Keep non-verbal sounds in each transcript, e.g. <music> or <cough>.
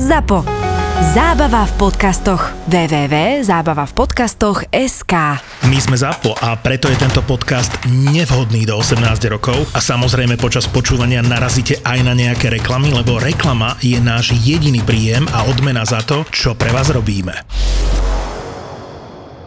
ZAPO. Zábava v podcastoch. www.zábavavpodcastoch.sk My sme ZAPO a preto je tento podcast nevhodný do 18 rokov a samozrejme počas počúvania narazíte aj na nejaké reklamy, lebo reklama je náš jediný príjem a odmena za to, čo pre vás robíme.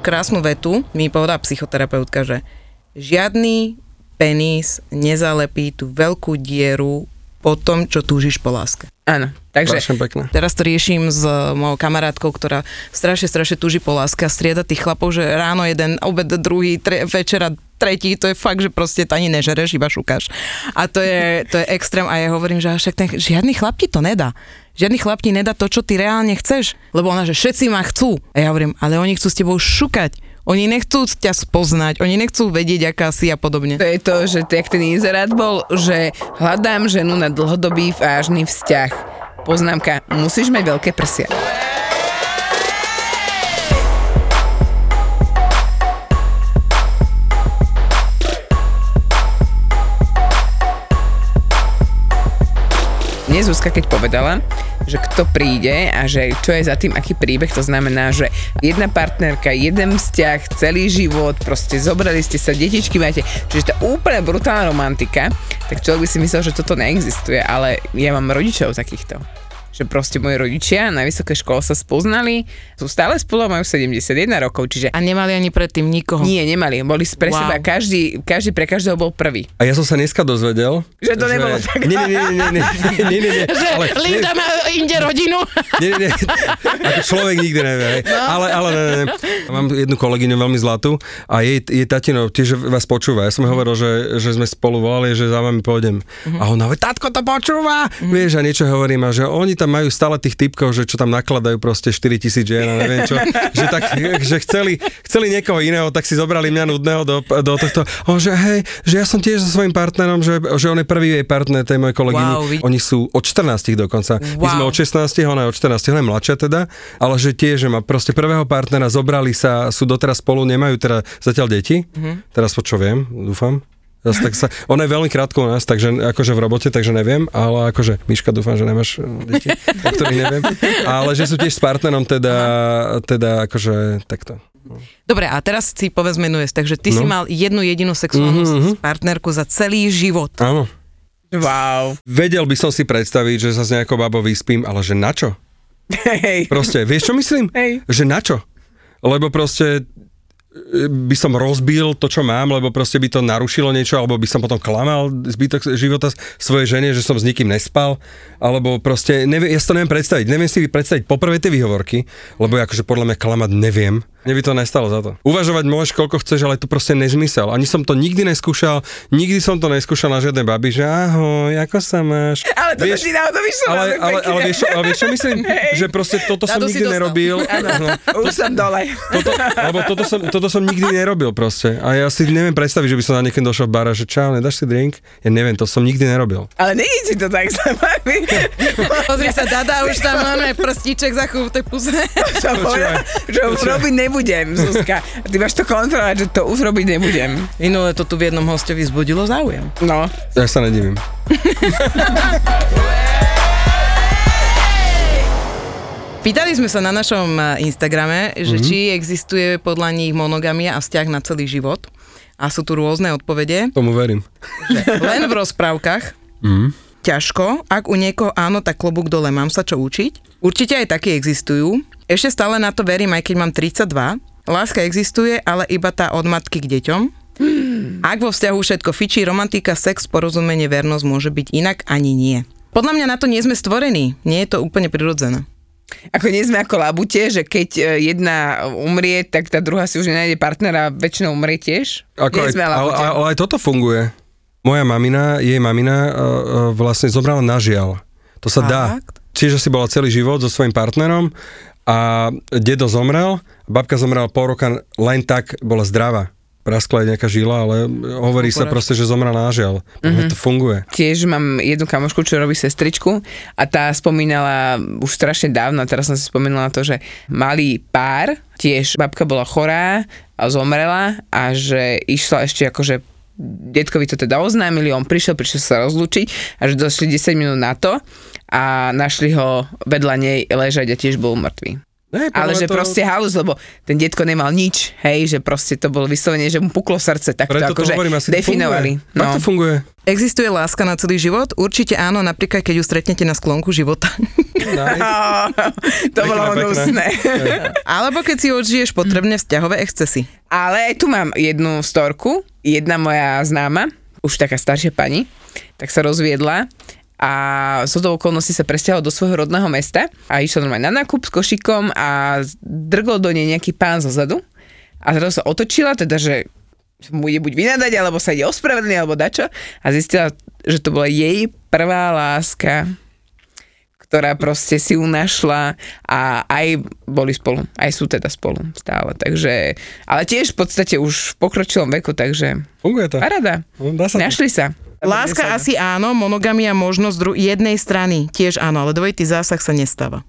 krásnu vetu mi povedala psychoterapeutka, že žiadny penis nezalepí tú veľkú dieru po tom, čo túžiš po láske. Áno, takže pekné. Teraz to riešim s mojou kamarátkou, ktorá strašne, strašne túži po láske a strieda tých chlapov, že ráno jeden, obed druhý, tre, večera tretí, to je fakt, že proste to ani nežereš, iba šukáš. A to je, to je extrém a ja hovorím, že však ten, žiadny chlap ti to nedá. Žiadny chlap ti nedá to, čo ty reálne chceš. Lebo ona, že všetci ma chcú. A ja hovorím, ale oni chcú s tebou šukať. Oni nechcú ťa spoznať, oni nechcú vedieť, aká si a podobne. to je to, že to, jak ten inzerát bol, že hľadám ženu na dlhodobý vážny vzťah. Poznámka, musíš mať veľké prsia. Zuzka, keď povedala, že kto príde a že čo je za tým, aký príbeh, to znamená, že jedna partnerka, jeden vzťah, celý život, proste zobrali ste sa, detičky máte, čiže tá úplne brutálna romantika, tak človek by si myslel, že toto neexistuje, ale ja mám rodičov takýchto že proste moji rodičia na vysokej škole sa spoznali, sú stále spolu majú 71 rokov, čiže... A nemali ani predtým nikoho? Nie, nemali, boli pre wow. seba, každý, každý pre každého bol prvý. A ja som sa dneska dozvedel... Že to že... nebolo tak. Nie, nie, nie, nie, nie, nie, nie, nie. <laughs> Že ale, Linda nie, má inde rodinu. <laughs> Nie, nie, nie. Ako človek nikdy nevie. No. Ale, ale ne, ne, ne. Mám jednu kolegyňu veľmi zlatú a jej, jej tatino tiež vás počúva. Ja som hovoril, že, že sme spolu volali, že za vami pôjdem. Uh-huh. A ona, tátko to počúva! Uh-huh. Vieš, a niečo hovorím a že oni to tam majú stále tých typkov, že čo tam nakladajú proste 4 tisíc žien a neviem čo, <laughs> že tak, že chceli, chceli niekoho iného, tak si zobrali mňa nudného do, do tohto. On, že hej, že ja som tiež so svojím partnerom, že, že on je prvý jej partner tej mojej kolegyni. Wow, Oni sú od 14 dokonca. My Wow. sme od 16, ona je od 14, ona je mladšia teda, ale že tiež, že má proste prvého partnera, zobrali sa, sú doteraz spolu, nemajú teda zatiaľ deti, Mhm. teraz po čo viem, dúfam. Zas tak sa, ona je veľmi krátko u nás, takže akože v robote, takže neviem, ale akože, Miška, dúfam, že nemáš eh, deti, o ktorých neviem, ale že sú tiež s partnerom teda, teda akože takto. Dobre, a teraz si povedz menuješ, takže ty no. si mal jednu jedinú sexuálnu Mhm, mhm. mm-hmm. partnerku za celý život. Áno. Wow. Vedel by som si predstaviť, že sa s nejakou babou vyspím, ale že na čo? Hej. Proste, vieš čo myslím? Hej. Že na čo? Lebo proste by som rozbil to, čo mám, lebo proste by to narušilo niečo, alebo by som potom klamal zbytok života svojej žene, že som s nikým nespal, alebo proste, nevie, ja si to neviem predstaviť. Neviem si predstaviť poprvé tie výhovorky, lebo ja akože podľa mňa klamať neviem. Mne by to nestalo za to. Uvažovať môžeš koľko chceš, ale to proste nezmysel. Ani som to nikdy neskúšal, nikdy som to neskúšal na žiadnej babi, že ahoj, ako sa máš? <laughs> Ale to Vieš, na to ale, veľmi ale, ale, pekne. vieš, čo, ale vieš čo myslím? <laughs> Hej. Že proste toto som Dadu si nikdy dostal. nerobil. Áno, už som dole. Toto, lebo toto som, toto som nikdy nerobil proste. A ja si neviem predstaviť, že by som na niekým došiel bara, že čau, nedáš si drink? Ja neviem, to som nikdy nerobil. Ale není ti to tak sa baví. Pozri sa, Dada už tam máme prstíček za v tej puse. Že už robiť nebudem, Zuzka. Ty máš to kontrolovať, že to už robiť nebudem. Minule to tu v jednom hostovi zbudilo záujem. No. Ja sa nedivím. <laughs> Pýtali sme sa na našom eh, Instagrame, že Mhm. či existuje podľa nich monogamia a vzťah na celý život. A sú tu rôzne odpovede. Tomu verím. Len v rozprávkach. Mm. Ťažko. Ak u niekoho áno, tak klobúk dole. Mám sa čo učiť? Určite aj také existujú. Ešte stále na to verím, aj keď mám 32. Láska existuje, ale iba tá od matky k deťom. Ak vo vzťahu všetko fičí, romantika, sex, porozumenie, vernosť môže byť inak, ani nie. Podľa mňa na to nie sme stvorení. Nie je to úplne prirodzené. Ako nie sme ako labute, že keď e, jedna umrie, tak tá druhá si už nenájde partnera, väčšinou umrie tiež. Ako nie aj, sme ale, labute. ale aj toto funguje. Moja mamina, jej mamina uh, uh, vlastne zobrala na žiaľ. To sa dá. Fakt? Čiže si bola celý život so svojím partnerom a dedo zomrel, babka zomrela pol roka len tak, bola zdravá. Praskla aj nejaká žila, ale hovorí sa proste, že zomrela nážiaľ. Mm-hmm. To funguje. Tiež mám jednu kamošku, čo robí sestričku a tá spomínala už strašne dávno, a teraz som si spomínala to, že malý pár, tiež babka bola chorá a zomrela a že išla ešte akože detkovi to teda oznámili, on prišiel, prišiel sa rozlúčiť a že došli 10 minút na to a našli ho vedľa nej ležať a tiež bol mŕtvý. Ne, podľa Ale že to- proste halus, lebo ten detko nemal nič, hej, že proste to bolo vyslovene, že mu puklo srdce, tak to Preto to akože hovorím, asi to definovali. funguje. Tak to funguje. Existuje láska na celý život? Určite áno, napríklad keď ju stretnete na sklonku života. Nice. <laughs> to bolo hnusné. Alebo keď si odžiješ potrebné vzťahové excesy. Ale tu mám jednu storku. Jedna moja známa, už taká staršia pani, tak sa rozviedla a z toho okolností sa presťahovala do svojho rodného mesta a išla normálne na nákup s košikom a drgol do nej nejaký pán zo zadu a zrazu sa otočila, teda, že mu ide buď vynadať, alebo sa ide ospravedlniť, alebo dačo a zistila, že to bola jej prvá láska ktorá proste si ju našla a aj boli spolu, aj sú teda spolu stále, takže, ale tiež v podstate už v pokročilom veku, takže Funguje to. parada, No, Dá sa to. našli sa. Láska asi áno, monogamia možnosť dru- jednej strany tiež áno, ale dvojitý zásah sa nestáva.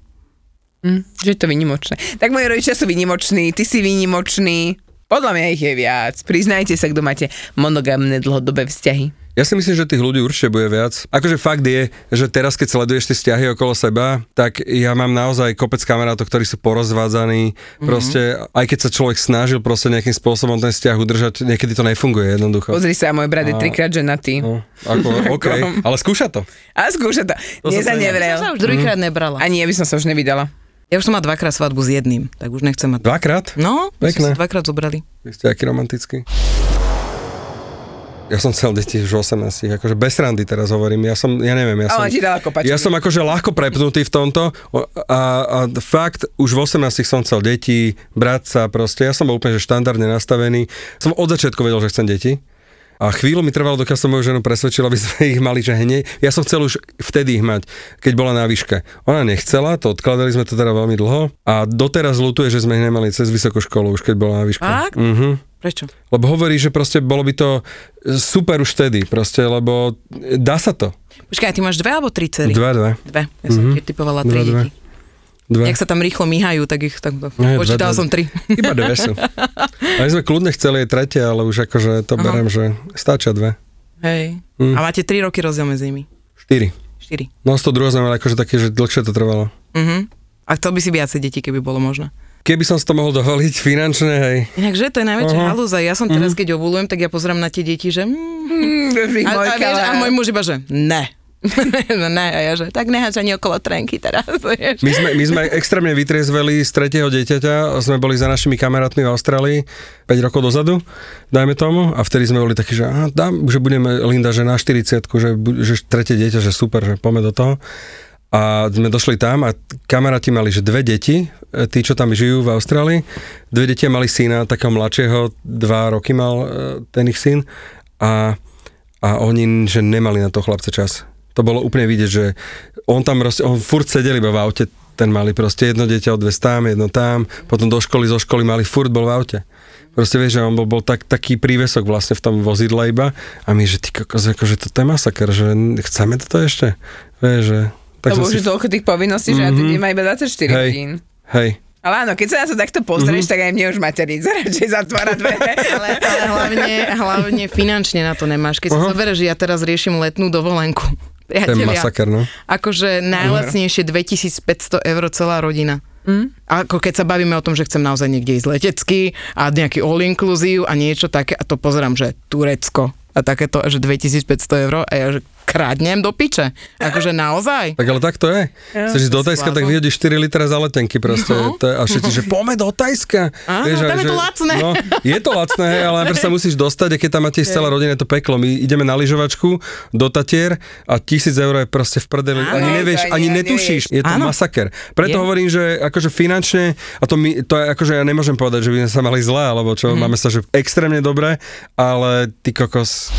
Hm, že je to vynimočné. Tak moji rodičia sú vynimoční, ty si vynimočný, podľa mňa ich je viac. Priznajte sa, kto máte monogamné dlhodobé vzťahy. Ja si myslím, že tých ľudí určite bude viac. Akože fakt je, že teraz, keď sleduješ tie vzťahy okolo seba, tak ja mám naozaj kopec kamarátov, ktorí sú porozvádzaní. Mm-hmm. Proste, aj keď sa človek snažil proste nejakým spôsobom ten vzťah udržať, niekedy to nefunguje jednoducho. Pozri sa, môj brat je A- trikrát ženatý. No, ako, <laughs> OK, ale skúša to. A skúša to. To sa Nezanevrel. Ja sa už druhýkrát nebrala. Ani ja by som sa už nevydala. Ja už som mala dvakrát svadbu s jedným, tak už nechcem mať. Dvakrát? No, Pekné. sme sa dvakrát zobrali. Vy ste aký romantický. Ja som chcel deti už 18, akože bez randy teraz hovorím, ja som, ja neviem, ja som... Ja som akože ľahko prepnutý v tomto a, a fakt už v 18 som chcel deti, brať sa proste, ja som bol úplne že štandardne nastavený. Som od začiatku vedel, že chcem deti. A chvíľu mi trvalo, dokiaľ som moju ženu presvedčil, aby sme ich mali, že hneď. Ja som chcel už vtedy ich mať, keď bola na výške. Ona nechcela, to odkladali sme to teda veľmi dlho a doteraz ľutuje, že sme ich nemali cez vysokú školu, už keď bola na výške. Mhm. Prečo? Lebo hovorí, že proste bolo by to super už vtedy, proste, lebo dá sa to. Počkaj, ty máš dve alebo tri cery? Dva, dva. Dve. Ja som mm-hmm. typovala tri dva. deti. Dva. Jak sa tam rýchlo míhajú, tak ich tak Nie, dve, dve. som tri. Iba dve sú. <laughs> A my sme kľudne chceli aj tretie, ale už akože to Aha. berem, že stačia dve. Hej. Mm. A máte tri roky rozdiel medzi nimi. Štyri. Štyri. No z toho druhého mali akože také, že dlhšie to trvalo. Mhm. A chcel by si viacej detí, keby bolo možné. Keby som si to mohol dovoliť finančne, hej. Inakže to je najväčšia Aha. halúza. Ja som teraz, keď ovulujem, tak ja pozerám na tie deti, že... Mm, Mm, a, a, vieš, a môj muž iba, že ne. <laughs> ne, a ja, že tak neháč ani okolo trenky teraz. <laughs> Vieš. My sme, my sme extrémne vytriezveli z tretieho dieťaťa, sme boli za našimi kamarátmi v Austrálii 5 rokov dozadu, dajme tomu, a vtedy sme boli takí, že, á, dám, že budeme, Linda, že na 40 že, že tretie dieťa, že super, že poďme do toho. A sme došli tam a kamaráti mali, že dve deti, e, tí, čo tam žijú v Austrálii, dve deti mali syna, takého mladšieho, dva roky mal e, ten ich syn a, a oni, že nemali na to chlapce čas. To bolo úplne vidieť, že on tam on furt sedel iba v aute, ten mali proste jedno dieťa odvez tam, jedno tam, potom do školy, zo školy mali furt bol v aute. Proste vieš, že on bol, bol tak, taký prívesok vlastne v tom vozidle iba a my, že ty kokos, akože to je masaker, že chceme toto ešte? Vieš, že... Tak Lebo už je toľko tých povinností, že ja tu Mhm. iba 24 Hej. hodín. Hej, Ale áno, keď sa na to takto pozrieš, Mhm. tak aj mne už materiť <laughs> radšej zatvára dvere. <laughs> Ale, ale hlavne, hlavne finančne na to nemáš. Keď si Aha. zoberieš, že ja teraz riešim letnú dovolenku. <laughs> Priatelia, masaker, no. akože najlacnejšie 2500 eur celá rodina. Mm. Ako keď sa bavíme o tom, že chcem naozaj niekde ísť letecky a nejaký all inclusive a niečo také a to pozerám, že Turecko a takéto, že 2500 eur a ja že krádnem do piče. Akože naozaj. Tak ale tak to je. Ja, Chceš ísť do Tajska, tak vyhodíš 4 litre za letenky proste. No. To je, a všetci, že poďme do Tajska. Áno, a tam je to lacné. No, je to lacné, ale najprv sa musíš dostať a keď tam máte ísť celá rodina, je to peklo. My ideme na lyžovačku do Tatier a tisíc eur je proste v prdeli. Áno, ani nevieš, ani- netušíš. Je to Áno. masaker. Preto Je. hovorím, že akože finančne, a to, my, to je akože ja nemôžem povedať, že by sme sa mali zle, alebo čo, Mhm. máme sa že extrémne dobre, ale ty kokos,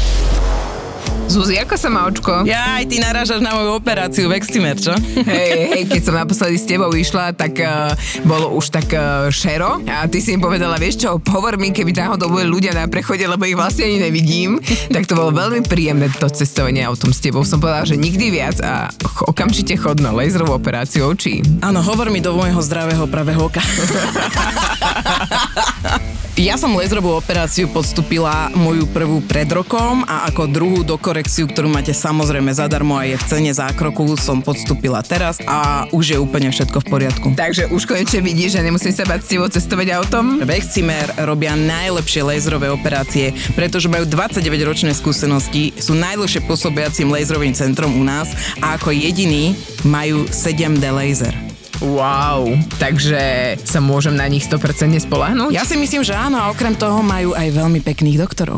Zuzi, ako sa má očko? Ja aj ty narážaš na moju operáciu Vextimer, čo? Hej, hej, keď som naposledy s tebou išla, tak uh, bolo už tak uh, šero a ty si mi povedala, vieš čo, hovor mi, keby náhodou boli ľudia na prechode, lebo ich vlastne ani nevidím, tak to bolo veľmi príjemné to cestovanie autom s tebou. Som povedala, že nikdy viac a okamžite chod na laserovú operáciu očí. Áno, hovor mi do môjho zdravého pravého oka. <laughs> Ja som laserovú operáciu podstúpila moju prvú pred rokom a ako druhú dokorekciu, ktorú máte samozrejme zadarmo a je v cene zákroku, som podstúpila teraz a už je úplne všetko v poriadku. Takže už konečne vidíš, že nemusím sa bať s tebou cestovať autom. V Excimer robia najlepšie laserové operácie, pretože majú 29-ročné skúsenosti, sú najdlhšie pôsobiacím laserovým centrom u nás a ako jediný majú 7D laser. Wow, takže sa môžem na nich 100% spolahnúť? Ja si myslím, že áno a okrem toho majú aj veľmi pekných doktorov.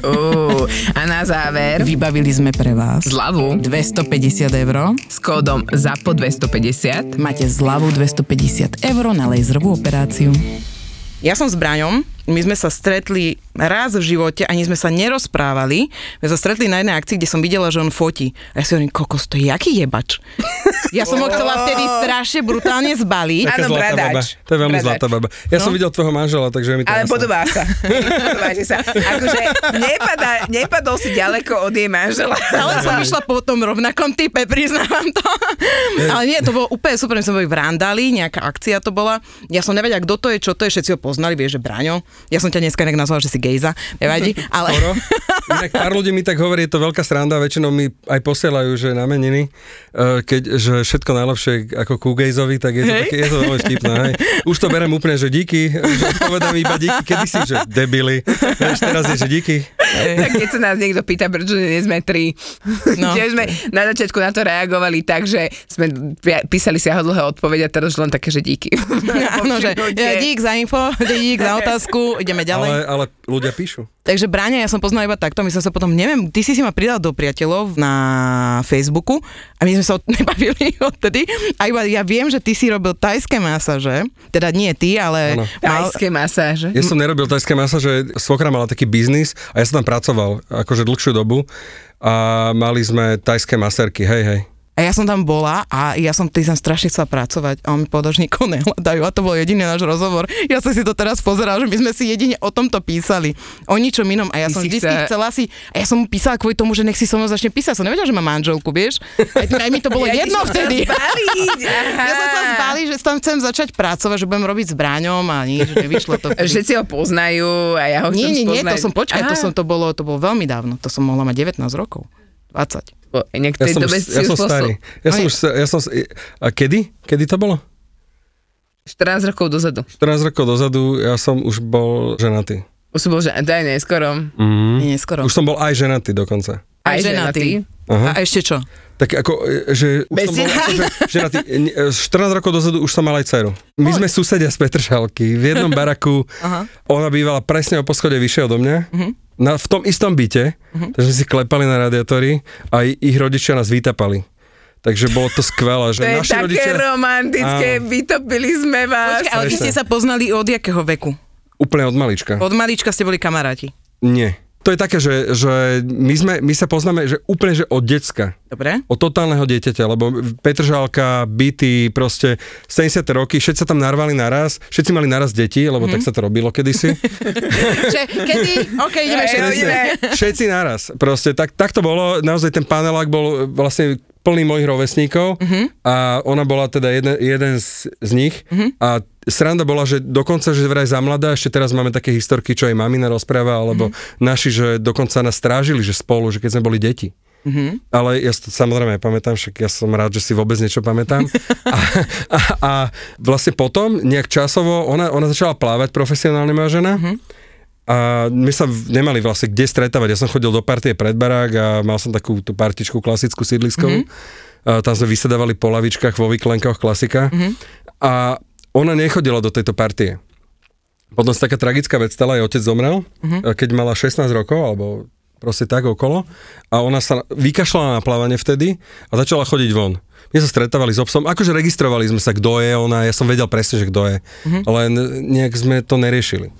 Uh, a na záver, Vybavili sme pre vás zľavu 250 eur. s kódom ZAPO 250. Máte zľavu 250 eur na laserovú operáciu. Ja som s Braňom, my sme sa stretli raz v živote, ani sme sa nerozprávali. My sme sa stretli na jednej akcii, kde som videla, že on fotí. A ja si hovorím, kokos, to je jaký jebač. <laughs> Ja som ho chcela vtedy strašne brutálne zbaliť. Áno, bradač. baba. To je veľmi Bradač. zlatá baba. Ja som videl tvojho manžela, takže je mi to Ale podobá sa. <laughs> Podobáte sa. Akože nepadá, nepadol si ďaleko od jej manžela. Ale som <laughs> išla po tom rovnakom type, priznávam to. Ale nie, to bolo úplne super, my sme boli v Randali, nejaká akcia to bola. Ja som nevedela, kto to je, čo to je, všetci ho poznali, vieš, že Braňo. Ja som ťa dneska inak nazvala, že si gejza, nevadí, <laughs> ale... Skoro. <laughs> Inak pár ľudí mi tak hovorí, je to veľká sranda, väčšinou mi aj posielajú, že na meniny, eh, keď, že všetko najlepšie ako ku gejzovi, tak je to, Hej. také, je to veľmi vtipné. Hej. Už to berem úplne, že díky, že odpovedám iba díky, kedy si, že debili, vieš, teraz je, že díky. tak keď sa nás niekto pýta, prečo nie sme tri. No. <laughs> Tiež sme na začiatku na to reagovali tak, že sme písali si dlhé odpovede a teraz len také, že díky. Áno, <laughs> že ja, dík za info, <laughs> dík za otázku, ideme ďalej. Ale, ale ľudia píšu. Takže Bráňa, ja som poznala iba takto, my sme sa potom, neviem, ty si si ma pridal do priateľov na Facebooku a my sme sa <laughs> nebavili odtedy a iba ja viem, že ty si robil tajské masaže, teda nie ty, ale mal, Tajské masáže. Ja som nerobil tajské masaže, svokra mala taký biznis a ja som tam pracoval akože dlhšiu dobu a mali sme tajské maserky, hej, hej. A ja som tam bola a ja som tým strašne chcela pracovať a on mi povedal, že nikoho nehľadajú a to bol jediný náš rozhovor. Ja som si to teraz pozeral, že my sme si jedine o tomto písali. O ničom inom a ja Ty som vždy chce- chcela si, a ja som mu písala kvôli tomu, že nech si so mnou začne písať. Som nevedela, že má manželku, vieš? Aj, aj mi to bolo <laughs> Ja jedno vtedy. <laughs> Ja som sa zbali, že tam chcem začať pracovať, že budem robiť s Bráňom a nič, nevyšlo to. vtedy. <laughs> Všetci ho poznajú a ja ho Nie, chcem nie, nie, spoznať. to som, počkaj, to som, to bolo, to bolo veľmi dávno, to som mohla mať 19 rokov. 20. Po- Nejak Ja dobe si ja som starý. Ja som Aj. už, ja som, a kedy? Kedy to bolo? 14 rokov dozadu. 14 rokov dozadu ja som už bol ženatý. Už som bol, že daj neskorom. Mm. Neskoro. Už som bol aj ženatý dokonca. Aj ženatý. Aha. A ešte čo? Tak ako, e, že už Bez som bol akože ženatý. Ne- e, 14 rokov dozadu už som mal aj dceru. My sme susedia z Petržalky. V jednom baraku Aha. ona bývala presne o poschode vyššie odo mňa. Na, v tom istom byte, takže sme si klepali na radiátory a ich rodičia nás vytapali. Takže bolo to skvelé, <laughs> že To je naši také rodičia... romantické, Áno. vytopili sme vás. Počkaj, ale vy ste sa poznali od jakého veku? Úplne od malička. Od malička ste boli kamaráti. Nie. To je také, že, že my, sme, my sa poznáme že úplne že od decka. Dobre? Od totálneho dieťaťa, lebo Petržálka, byty, proste 70. roky, všetci sa tam narvali naraz, všetci mali naraz deti, lebo tak sa to robilo kedysi. <laughs> Že, kedy? OK, ideme všetci. všetci naraz. Proste tak, tak to bolo, naozaj ten panelák bol vlastne plný mojich rovesníkov a ona bola teda jeden, jeden z, z nich a sranda bola, že dokonca, že vraj za mladá, ešte teraz máme také historky, čo aj mamina rozpráva, alebo naši, že dokonca nás strážili, že spolu, že keď sme boli deti. Mm-hmm. Ale ja to samozrejme pamätám, však ja som rád, že si vôbec niečo pamätám. <laughs> A, a, a vlastne potom, nejak časovo, ona, ona začala plávať profesionálne moja žena. Mm-hmm. A my sa nemali vlastne kde stretávať. Ja som chodil do partie pred barák a mal som takú tú partičku klasickú sídliskovú. Mm-hmm. A tam sme vysedávali po lavičkách vo vyklenkoch klasika. Mm-hmm. A ona nechodila do tejto partie. Potom sa taká tragická vec stala, jej otec zomrel, mm-hmm. keď mala 16 rokov, alebo proste tak okolo. A ona sa vykašľala na plávanie vtedy a začala chodiť von. My sa stretávali s obsom, akože registrovali sme sa, kto je ona, ja som vedel presne, že kto je, mm-hmm. len nejak sme to neriešili.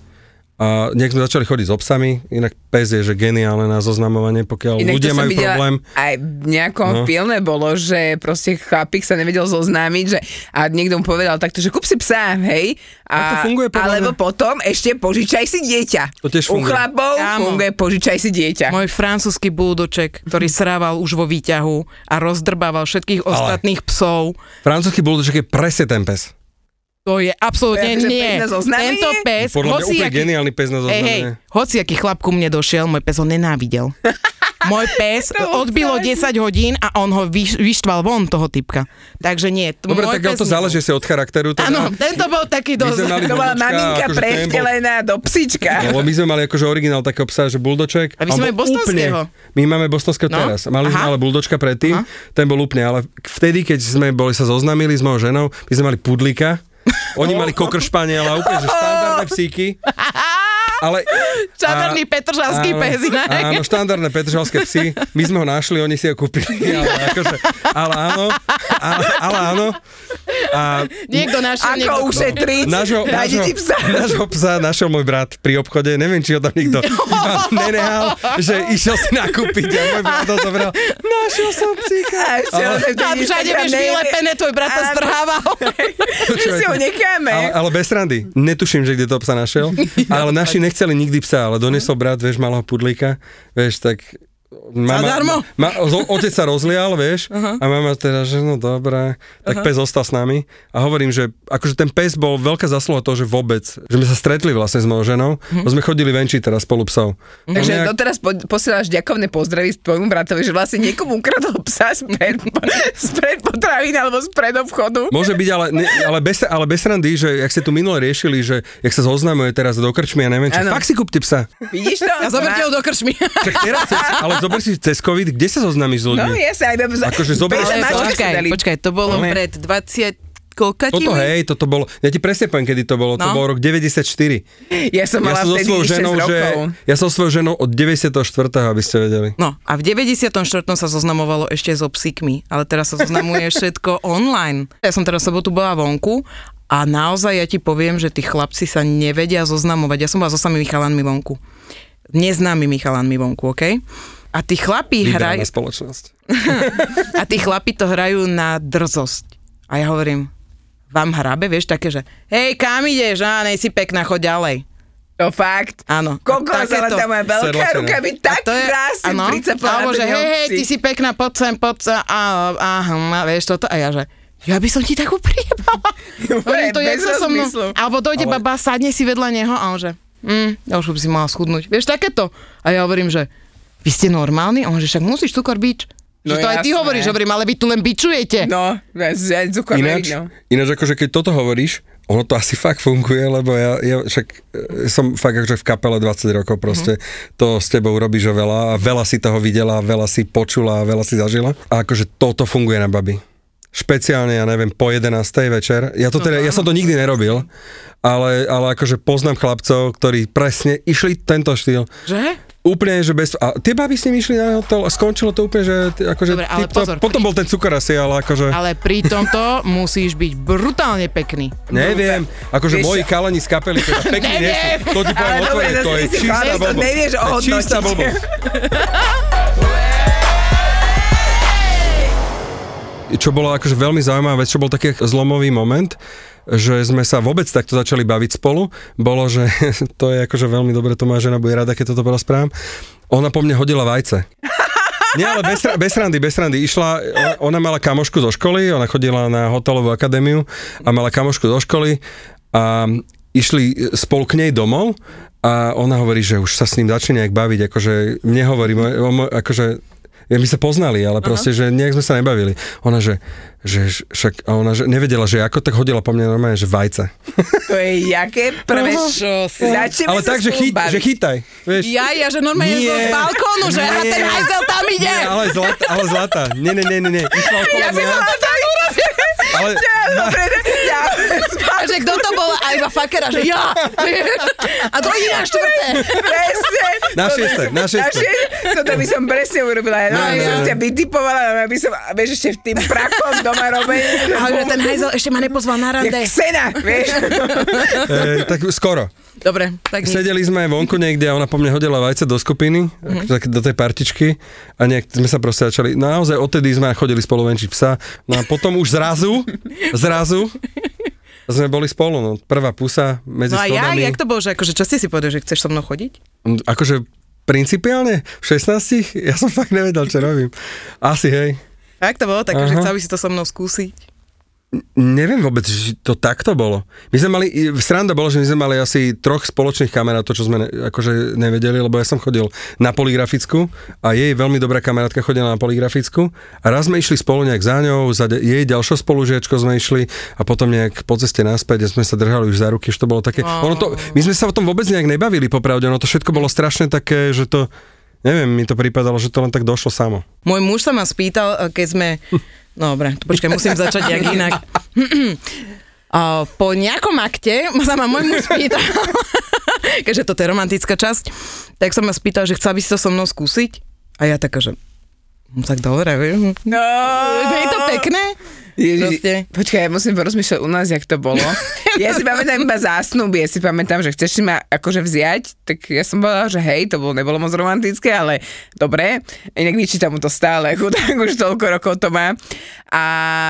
A nejak sme začali chodiť s obsami, inak pes je, že geniálne na zoznamovanie, pokiaľ Inak ľudia majú problém. Aj v nejakom No. filme bolo, že proste chlapík sa nevedel zoznámiť, že a niekto mu povedal takto, že kúp si psa, hej. A to funguje podľa Alebo mňa. potom ešte požičaj si dieťa. To tiež U funguje. chlapov Áno. funguje požičaj si dieťa. Môj francúzsky buldoček, ktorý srával už vo výťahu a rozdrbával všetkých ostatných psov. Francúzsky buldoček je presne ten pes. To je absolútne To je akože nie. pes na zoznamenie? Tento pes, Podľa mňa hoci úplne geniálny pes na hej, zozname. hoci aký chlap ku mne došiel, môj pes ho nenávidel. <laughs> Môj pes odbilo 10 hodín a on ho vyš, vyštval von, toho typka. Takže nie. t- Dobre, môj tak to nie. záleží si od charakteru. Teda. Áno, tento bol taký My dosť... sme mali To bola maminka akože prevtelená do psíčka. No, my sme mali akože originál takého psa, že buldoček. A vy On sme bostonského. Úplne, my máme bostonského No, teraz. Mali sme aha. ale buldočka predtým, ten bol úplne, ale vtedy, keď sme boli sa zoznamili s mojou ženou, my sme mali pudlika, oni mali kokršpaniela, úplne, že štandardné psíky. <laughs> Ale, Čaverný petržalský pes. Áno, štandardné petržalské psy. My sme ho našli, oni si ho kúpili. <laughs> Ale, akože, ale áno, ale, ale áno. A Niekto našiel, Ako niekto... ušetriť? Nášho, nášho, psa. nášho psa našiel môj brat pri obchode, neviem, či ho tam nikto iba nenehal, že išiel si nakúpiť a môj brat ho zobral. Našiel som psíka. A Ale- všade vieš vylepené, tvoj brat to strhával. <laughs> My si ho necháme. Ale, ale bez randy. Netuším, že kde to psa našiel. <laughs> Ale naši nechceli nikdy psa, ale donesol brat, vieš, malého pudlíka. Vieš, tak... Mama, Zadarmo? Ma, zo- otec sa rozlial, vieš, uh-huh. a mama teda, že no dobré, tak uh-huh. pes zostal s nami. A hovorím, že akože ten pes bol veľká zasluha toho, že vôbec, že sme sa stretli vlastne s mojou ženou, uh-huh. sme chodili venčiť teraz spolu psov. Takže Nejak- doteraz po, posielaš ďakovné pozdravy tvojmu bratovi, že vlastne niekomu ukradol psa spred, <laughs> spred potravín alebo spred obchodu. Môže byť, ale, ne, ale, bez, ale bez randy, že jak ste tu minule riešili, že jak sa zoznamuje teraz do krčmy, ja neviem, čo, Áno. fakt si kúpte psa. Vidíš to? A zoberte ho do krčmy. Čak teraz, ale zober si cez COVID, kde sa zoznámiš s ľuďmi? No jasne, aj iba... Akože zoberieš počkaj, počkaj, to bolo No. pred 20 koľkatimi? Toto hej, toto bolo, ja ti presne poviem, kedy to bolo, to No. bol rok 94. Ja som Ja mala som so vtedy svojou 6 ženou, že, ja som so svojou ženou od 94. aby ste vedeli. No a v 94. sa zoznamovalo ešte so psíkmi, ale teraz sa zoznamuje <laughs> všetko online. Ja som teraz v sobotu bola vonku a naozaj ja ti poviem, že tí chlapci sa nevedia zoznamovať. Ja som bola so samými chalanmi vonku. Neznámymi chalanmi vonku, OK? A tí chlapí hrajú, spoločnosť. <laughs> a tí chlapi to hrajú na drzosť. A ja hovorím, vám hrabe, vieš, také, že hej, kam ideš? Á, nej si pekná, choď ďalej. To fakt. Áno. Koľko A sa takéto- tá moja veľká ruka by tak A to je- krásne Alebo, na že hej, hej, ty si pekná, poď sem, poď sem, a, aha, a vieš toto. A ja, že ja by som ti takú priebala. Úplne <laughs> Hovorím to, jak sa so mnou. Alebo dojde Ale- baba, sadne si vedľa neho a on že, hm, ja už by si mala schudnúť. Vieš, takéto. A ja hovorím, že vy ste normálni? A on že však musíš cukor bič. No že to aj ty jasné. hovoríš, hovorím, ale vy tu len bičujete. No, cukor Ináč, nevidno. ináč akože keď toto hovoríš, ono to asi fakt funguje, lebo ja, ja však e, som fakt akože v kapele 20 rokov proste, to s tebou robíš veľa a veľa si toho videla, veľa si počula a veľa si zažila a akože toto funguje na baby. Špeciálne, ja neviem, po 11. večer. Ja, to teda, ja som to nikdy nerobil, ale, ale akože poznám chlapcov, ktorí presne išli tento štýl. Že? Úplne, že bez... A tie baby s ním išli na hotel a skončilo to úplne, že akože... Dobre, ale ty to, pozor, potom pri- bol ten cukor asi, ale akože... Ale pri tomto musíš byť brutálne pekný. Neviem, akože Vieš moji čo? kalani z kapely, teda pekní nie sú. To ti poviem otvorene, to je čistá to blbosť. nevieš To Čistá blbosť. <laughs> Čo bolo akože veľmi zaujímavá vec, čo bol taký zlomový moment, že sme sa vôbec takto začali baviť spolu, bolo, že <laughs> to je akože veľmi dobre, to moja žena bude rada, keď toto porozprávam. Ona po mne hodila vajce. <laughs> Nie, ale bez, bez randy, bez randy. Išla, ona mala kamošku zo školy, ona chodila na hotelovú akadémiu a mala kamošku zo školy a išli spolu k nej domov a ona hovorí, že už sa s ním začne nejak baviť, akože mne hovorí, akože my sa poznali, ale proste, že nejak sme sa nebavili. Ona, že, že však, a ona, že nevedela, že ako tak hodila po mne normálne, že vajce. To je jaké prvé... Čo ale tak, že, chyt, že chytaj, vieš. Ja, ja, že normálne Nie. zo z balkónu, že a ten Nie. hajzel tam ide. Nie, ale zlata, ale zlata. Nie, nie, nie, nie, nie. Išla Ja mňa, som ale Dobre, ja, A že kto to bol? A iba fakera, že ja. A druhý na štvrté. presne. Na šieste, na šieste. Toto by som presne urobila. Ja, no, No, som ťa vytipovala, no, by som, vieš, ešte tým prakom doma robení. A že ten hajzel ešte ma nepozval na Jak rande. ksena, vieš. e, tak skoro. Dobre, tak. Sedeli sme vonku niekde a ona po mne hodila vajce do skupiny, Mhm. mm-hmm. do tej partičky a nejak sme sa proste začali, naozaj odtedy sme chodili spolu venčiť psa, no a potom už zrazu, zrazu sme boli spolu, no prvá pusa medzi No a ja, jak to bolo, že akože čo ste si povedali, že chceš so mnou chodiť? Akože principiálne v 16 ja som fakt nevedel, čo robím. Asi hej. Tak to bolo, také, že chcel by si to so mnou skúsiť. Neviem vôbec, že to takto bolo. My sme mali, sranda bolo, že my sme mali asi troch spoločných kamarátov, čo sme ne, akože nevedeli, lebo ja som chodil na poligrafickú a jej veľmi dobrá kamarátka chodila na poligrafickú a raz sme išli spolu nejak za ňou, za de, jej ďalšou spolužiačkou sme išli a potom nejak po ceste naspäť sme sa držali už za ruky, že to bolo také, oh. ono to, my sme sa o tom vôbec nejak nebavili, popravde, ono to všetko bolo strašne také, že to, neviem, mi to pripadalo, že to len tak došlo samo. Môj muž sa ma spýtal, keď sme No dobre, počkaj, musím začať jak inak. <clears throat> Po nejakom akte sa ma môj muž spýtal, <laughs> keďže toto je romantická časť, tak som ma spýtal, že chcel by si to so mnou skúsiť. A ja taká, že no, tak dobre, vieš. No, je to pekné? Ježi, počkaj, ja musím porozmýšľať u nás, jak to bolo. <laughs> Ja si pamätám iba zásnub, ja si pamätám, že chceš si ma akože vziať, tak ja som povedala, že hej, to bolo, nebolo moc romantické, ale dobre. Inak vyčítam mu to stále, <laughs> chudák už toľko rokov to má. A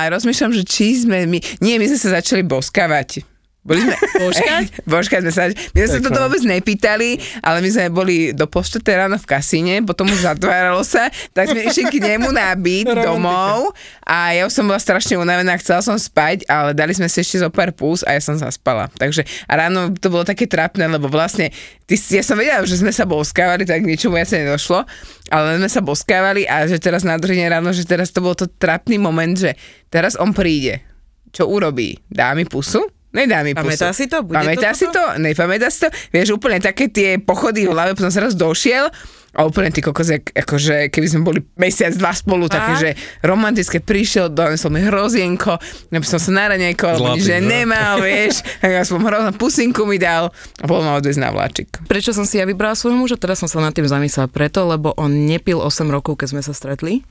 rozmýšľam, že či sme my, nie, my sme sa začali boskávať boli sme... <laughs> Božkať? Božkať <laughs> sme sa... My sme sa toto vôbec nepýtali, ale my sme boli do poštete ráno v kasíne, potom už zatváralo sa, tak sme išli k nemu na byt domov a ja už som bola strašne unavená, chcela som spať, ale dali sme si ešte zo pár pús a ja som zaspala. Takže a ráno to bolo také trápne, lebo vlastne ty, ja som vedela, že sme sa boskávali, tak ničomu ja sa nedošlo, ale sme sa boskávali a že teraz na druhý ráno, že teraz to bol to trápny moment, že teraz on príde. Čo urobí? Dá mi pusu? Nedá mi Pamätá si to? Bude Pamätá to si to? Nepamätá si to? Vieš, úplne také tie pochody v hlave, potom sa raz došiel a úplne ty kokos, akože keby sme boli mesiac, dva spolu, a? také, že romantické, prišiel, donesol mi hrozienko, aby som sa na raňajko, alebo nič, že nemal, vieš, <laughs> tak ja som hrozná pusinku mi dal a bol ma odviezť na vláčik. Prečo som si ja vybrala svojho muža? Teraz som sa nad tým zamyslela preto, lebo on nepil 8 rokov, keď sme sa stretli.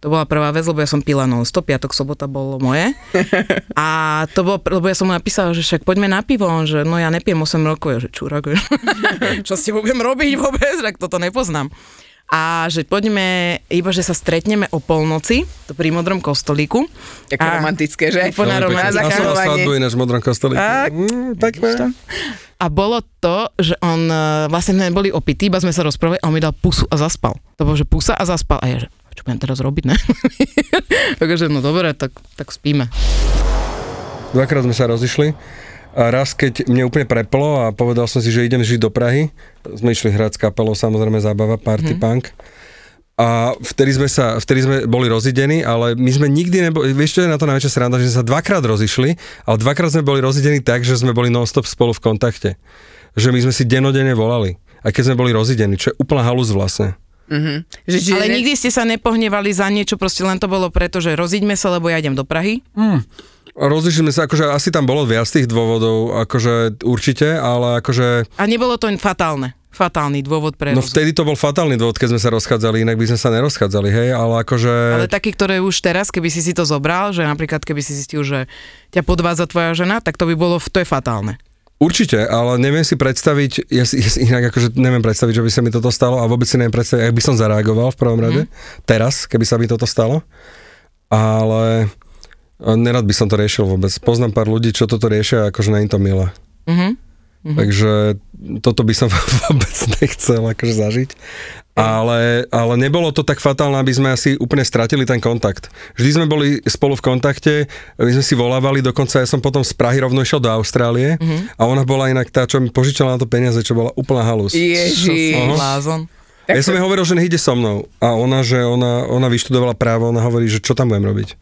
To bola prvá vec, lebo ja som pila non stop, piatok, sobota bolo moje. <laughs> A to bolo, lebo ja som mu napísala, že však poďme na pivo, že no ja nepijem 8 rokov, ja, že čurak, <laughs> čo si budem robiť vôbec, tak toto nepoznám. A že poďme, iba že sa stretneme o polnoci, to pri modrom kostolíku. Také a, romantické, že? Po na zakarovanie. Ja som modrom kostolíku. A, mm, pekné. A bolo to, že on, e, vlastne neboli opití, iba sme sa rozprávali a on mi dal pusu a zaspal. To bolo, že pusa a zaspal. A ja, že čo budem teraz robiť, ne? Takže <laughs> no dobre, tak, tak spíme. Dvakrát sme sa rozišli. A raz, keď mne úplne preplo a povedal som si, že idem žiť do Prahy, sme išli hrať s kapelou, samozrejme zábava, party hmm. punk. A vtedy sme, sa, vtedy sme boli rozidení, ale my sme nikdy neboli, vieš čo je na to najväčšia sranda, že sme sa dvakrát rozišli, ale dvakrát sme boli rozidení tak, že sme boli non-stop spolu v kontakte. Že my sme si denodene volali, aj keď sme boli rozidení, čo je úplná halus vlastne. Mm-hmm. Že, či Ale ne... nikdy ste sa nepohnevali za niečo, proste len to bolo preto, že roziďme sa, lebo ja idem do Prahy? Mm. Rozlišili sme sa, akože asi tam bolo viac tých dôvodov, akože určite, ale akože... A nebolo to fatálne? fatálny dôvod pre No vtedy to bol fatálny dôvod, keď sme sa rozchádzali, inak by sme sa nerozchádzali, hej, ale akože... Ale taký, ktoré už teraz, keby si si to zobral, že napríklad keby si zistil, že ťa podvádza tvoja žena, tak to by bolo, to je fatálne. Určite, ale neviem si predstaviť, ja si, ja si inak akože neviem predstaviť, že by sa mi toto stalo a vôbec si neviem predstaviť, ak by som zareagoval v prvom rade, mm. teraz, keby sa mi toto stalo, ale nerad by som to riešil vôbec. Poznám pár ľudí, čo toto riešia, akože na im to milé. Mm-hmm. Mm-hmm. Takže toto by som <laughs> vôbec nechcel akože zažiť. Ale, ale nebolo to tak fatálne, aby sme asi úplne stratili ten kontakt. Vždy sme boli spolu v kontakte, my sme si volávali, dokonca ja som potom z Prahy rovno išiel do Austrálie mm-hmm. a ona bola inak tá, čo mi požičala na to peniaze, čo bola úplná halus. Ježi, blázon. Ja som jej hovoril, že ide so mnou a ona, že ona, ona vyštudovala právo, ona hovorí, že čo tam budem robiť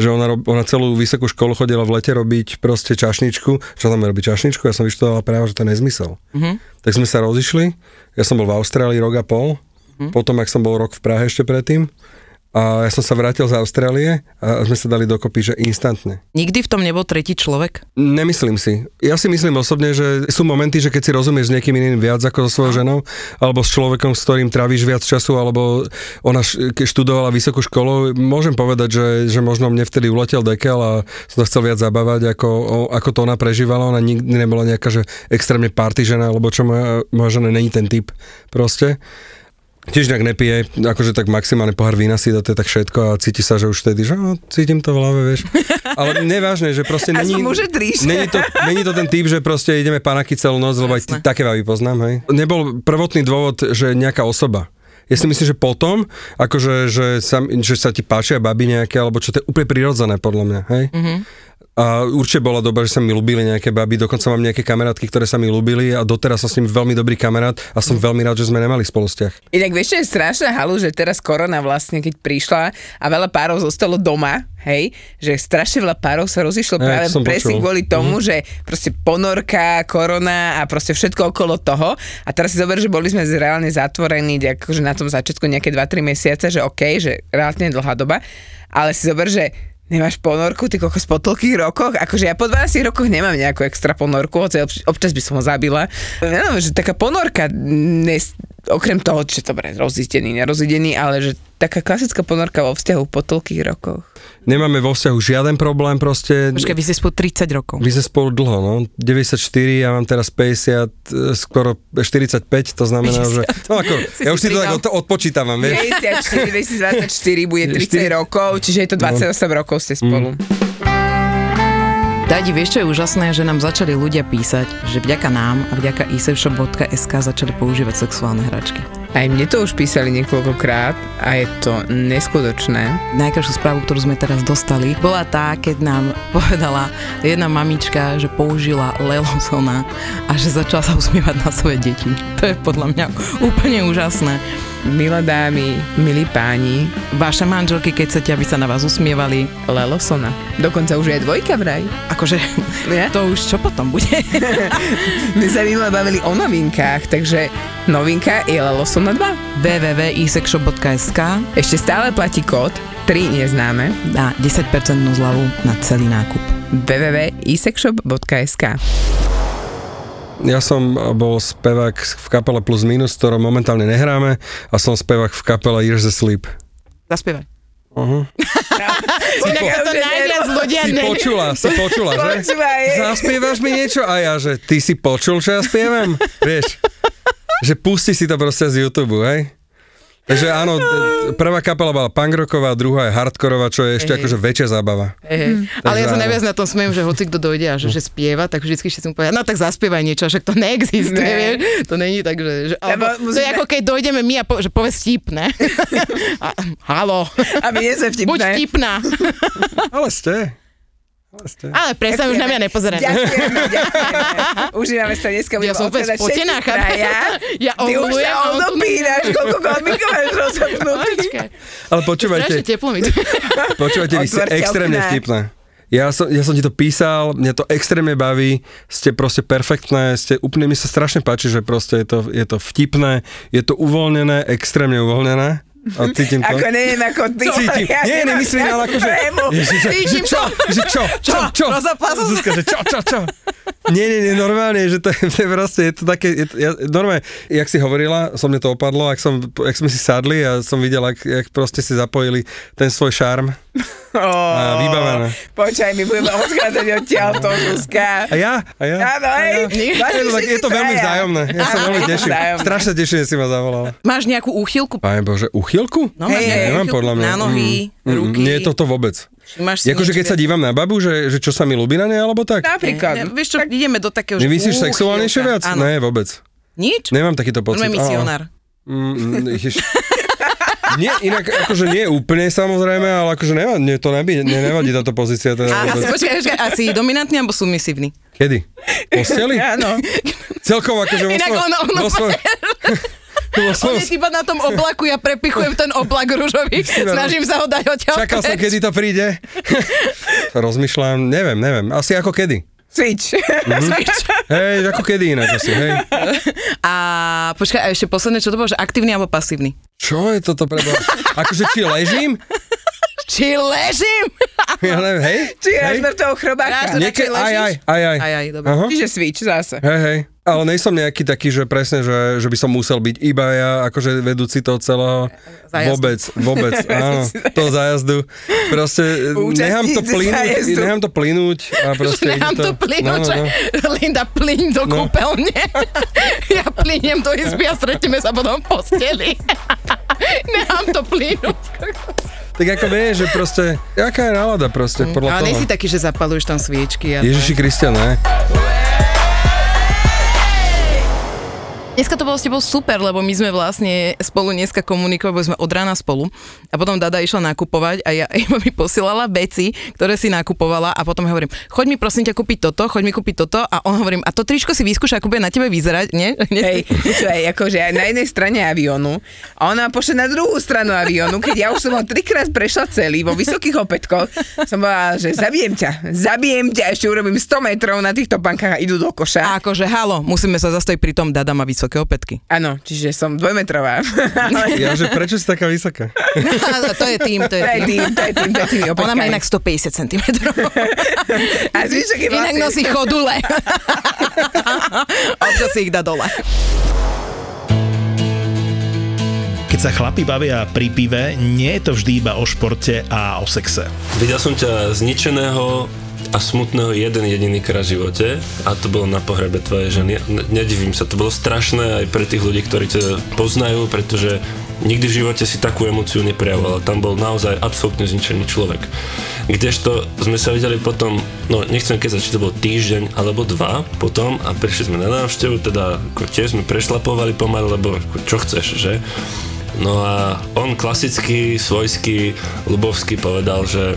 že ona, ona celú vysokú školu chodila v lete robiť proste čašničku. Čo tam robiť čašničku? Ja som vyštudoval práve, že to je nezmysel. Mm-hmm. Tak sme sa rozišli, ja som bol v Austrálii rok a pol, mm-hmm. potom, ak som bol rok v Prahe ešte predtým, a ja som sa vrátil z Austrálie a sme sa dali dokopy, že instantne. Nikdy v tom nebol tretí človek? Nemyslím si. Ja si myslím osobne, že sú momenty, že keď si rozumieš s niekým iným viac ako so svojou no. ženou, alebo s človekom, s ktorým tráviš viac času, alebo ona študovala vysokú školu, môžem povedať, že, že možno mne vtedy uletel dekel a som to chcel viac zabávať, ako, ako to ona prežívala. Ona nikdy nebola nejaká, že extrémne party žena, alebo čo moja, moja žena není ten typ proste. Tiež nejak nepije, akože tak maximálne pohár vína si dá, to je tak všetko a cíti sa, že už vtedy, že oh, cítim to v hlave, vieš. Ale nevážne, že proste není, není, to, není to ten typ, že proste ideme panaky celú noc, lebo aj také baby poznám, hej. Nebol prvotný dôvod, že nejaká osoba. Ja si myslím, že potom, akože, že sa, že sa ti páčia baby nejaké, alebo čo to je úplne prirodzené podľa mňa, hej. Mm-hmm A určite bola doba, že sa mi ľúbili nejaké baby, dokonca mám nejaké kamarátky, ktoré sa mi ľúbili a doteraz som s nimi veľmi dobrý kamarát a som veľmi rád, že sme nemali spolu vzťah. Inak vieš, čo je strašná halu, že teraz korona vlastne, keď prišla a veľa párov zostalo doma, hej, že strašne veľa párov sa rozišlo Hej, práve presne počul. kvôli tomu, že proste ponorka, korona a proste všetko okolo toho. A teraz si zober, že boli sme reálne zatvorení akože na tom začiatku nejaké 2-3 mesiace, že OK, že reálne dlhá doba, ale si zober, že Nemáš ponorku, ty kokos po toľkých rokoch? Akože ja po 12 rokoch nemám nejakú extra ponorku, hoci obč- občas by som ho zabila. Neviem, že taká ponorka, nes, okrem toho, že dobre, rozídený, nerozidený, ale že taká klasická ponorka vo vzťahu po toľkých rokoch. Nemáme vo vzťahu žiaden problém, proste. Počkaj, vy ste spolu 30 rokov. My sme spolu dlho, no. 94, ja mám teraz 50, e, skoro 45, to znamená, že... No ako, <laughs> Si ja už si si to tak od, odpočítavam, vieš. 94, 2024 bude <laughs> 30 rokov, čiže je to 28 rokov ste spolu. Dadi, vieš, čo je úžasné, že nám začali ľudia písať, že vďaka nám a vďaka isevshop.sk začali používať sexuálne hračky. Aj mne to už písali niekoľkokrát a je to neskutočné. Najkrajšiu správu, ktorú sme teraz dostali, bola tá, keď nám <laughs> povedala jedna mamička, že použila Lelosona a že začala sa usmievať na svoje deti. To je podľa mňa úplne úžasné. Milé dámy, milí páni, Vaše manželky, keď chcete, aby sa na vás usmievali, Lelosona. Dokonca už je dvojka vraj. akože Nie? <laughs> to už čo potom bude? <laughs> My sa minule bavili o novinkách, takže novinka je Lelosona 2. www.isexshop.sk Ešte stále platí kód 3 neznáme na 10% zľavu na celý nákup. www.isexshop.sk Ja som bol spevák v kapele Plus Minus, ktorom momentálne nehráme a som spevák v kapele Years Asleep. Zaspievaj. Uh-huh. <laughs> Inak to najviac ľudia Si ne... počula, si počula, že? Počúvaj. Zaspievaš mi niečo? A ja, že ty si počul, čo ja spievam? Vieš, že pusti si to proste z YouTube, hej? Takže áno, prvá kapela bola punkrocková, druhá je hardkorová, čo je ešte akože väčšia zábava. Hey, Ale ja sa najviac na tom smiem, že hoci kto dojde a že, že spieva, tak vždycky všetci mu povedia, no tak zaspievaj niečo, však to neexistuje, Ne. vieš. To není tak, že... že alebo, Lebo to je musíme- ako keď dojdeme my a po, že povedz vtipné. <laughs> a, halo, A my nie sme vtipné. buď vtipná. Ale ste. Ale ste. Ale presne už na mňa nepozeraj. Ďakujeme, ďakujeme. <laughs> Užívame sa dneska. Ja som úplne spotená, traja. <laughs> Ja Ty už sa odopínaš, koľko rozhodnutý. Počkaj, Ale počúvajte, strašne teplo mi <laughs> počúvajte, vy ste extrémne vtipné. Ja som, ja som ti to písal, mňa to extrémne baví, ste proste perfektné, ste úplne, mi sa strašne páči, že proste je to, je to vtipné, je to uvoľnené, extrémne uvoľnené. A cítim to. Ako neviem, ako ty. Cítim. ja Nie, nemyslím, ale akože... Ježiš, že, že čo? Že čo? Čo? Čo? Sa. Zuzka, že čo? Čo? Čo? Nie, nie, nie, normálne, že to je, proste, je to také, je to, ja, normálne, jak si hovorila, som mne to opadlo, ak, som, jak sme si sadli a som videl, jak, jak proste si zapojili ten svoj šarm. A vybavené. Počkaj, my budeme odchádzať od to, Zuzka. A ja? A ja? Áno, hej. Je to, tak, je to veľmi vzájomné. Ja sa veľmi teším. Vzájomné. Strašne teším, že si ma zavolala. Máš nejakú úchylku? Pane Bože, uchylku? No, nejakú hej, Nemám úchylku podľa mňa. Na nohy, Mm, mm, ruky. Nie je toto vôbec. Máš Akože keď sa dívam na babu, že, že čo sa mi ľúbi na nej, alebo tak? Napríklad. Ne, vieš čo, ideme do takého, že Nemyslíš sexuálnejšie viac? Áno. Ne, vôbec. Nič? Nemám takýto pocit. Normálne misionár. Mm, mm. <laughs> Nie, inak akože nie úplne samozrejme, ale akože nevadí, nie, to nevadí, ne, nevadí táto pozícia. Teda, A, vôbec. počkaj, počkaj, a si dominantný alebo submisívny? Kedy? Posteli? Áno. Celkovo akože vo Inak ono- ono- vo svojom... <laughs> vo On je iba na tom oblaku, ja prepichujem ten oblak rúžový, snažím sa ho dať odtiaľ Čakal som, preč. kedy to príde. <laughs> Rozmýšľam, neviem, neviem. Asi ako kedy. Switch. Hej, ako kedy inak asi, hej. A počkaj, a ešte posledné, čo to bolo, že aktívny alebo pasívny? Čo je toto pre Boha? Akože či ležím? Či ležím? Ja neviem, hej? Či hej? mŕtvého Hráš chrobáka. radšej aj, aj, aj, aj. Aj, aj, dobre. Aha. Čiže switch zase. Hej, hej. Ale nejsom nejaký taký, že presne, že, že by som musel byť iba ja, akože vedúci toho celého. Zájazdu. Vôbec, vôbec, <laughs> áno, toho zájazdu. Proste e, Účastníci nechám to plynúť, zájazdu. nechám to plynúť a proste Nechám to... to plynúť, že Linda plyň do No. kúpeľne. <laughs> ja plyniem do izby a stretneme sa potom v posteli. <laughs> Nechám to plynúť. Tak ako vieš, že proste, aká je nálada proste, podľa Ale toho. nie si taký, že zapaluješ tam sviečky. A Ježiši Kristian, ne? Dneska to bolo s tebou super, lebo my sme vlastne spolu dneska komunikovali, boli sme od rána spolu a potom Dada išla nakupovať a ja <laughs> iba mi posielala veci, ktoré si nakupovala a potom hovorím, choď mi prosím ťa kúpiť toto, choď mi kúpiť toto a on hovorím, a to tričko si vyskúša, ako bude na tebe vyzerať, nie? <laughs> Hej, počúvaj, akože aj na jednej strane aviónu a ona pošle na druhú stranu aviónu, keď ja už som ho trikrát prešla celý vo vysokých opätkoch, som bola, že zabijem ťa, zabijem ťa, ešte urobím 100 metrov na týchto bankách a idú do koša. A akože halo, musíme sa zastaviť pri tom, Dada má vysoké opätky. Áno, čiže som dvojmetrová. <laughs> Ja, že prečo si taká vysoká? <laughs> to je tým, to je tým. tým, to je tým, to je tým Ona má inak 150 cm. <laughs> A zvyšok je Inak vlastne... nosí chodule. Občas si ich dá dole. Keď sa chlapi bavia pri pive, nie je to vždy iba o športe a o sexe. Videl som ťa zničeného a smutného jeden jediný krát v živote a to bolo na pohrebe tvojej ženy. Nedivím sa, to bolo strašné aj pre tých ľudí, ktorí ťa poznajú, pretože nikdy v živote si takú emóciu neprejavoval. Tam bol naozaj absolútne zničený človek. Kdežto sme sa videli potom, no nechcem keď či to bol týždeň alebo dva potom a prišli sme na návštevu, teda ako tiež sme prešlapovali pomaly, lebo ako, čo chceš, že? No a on klasicky, svojský, ľubovský povedal, že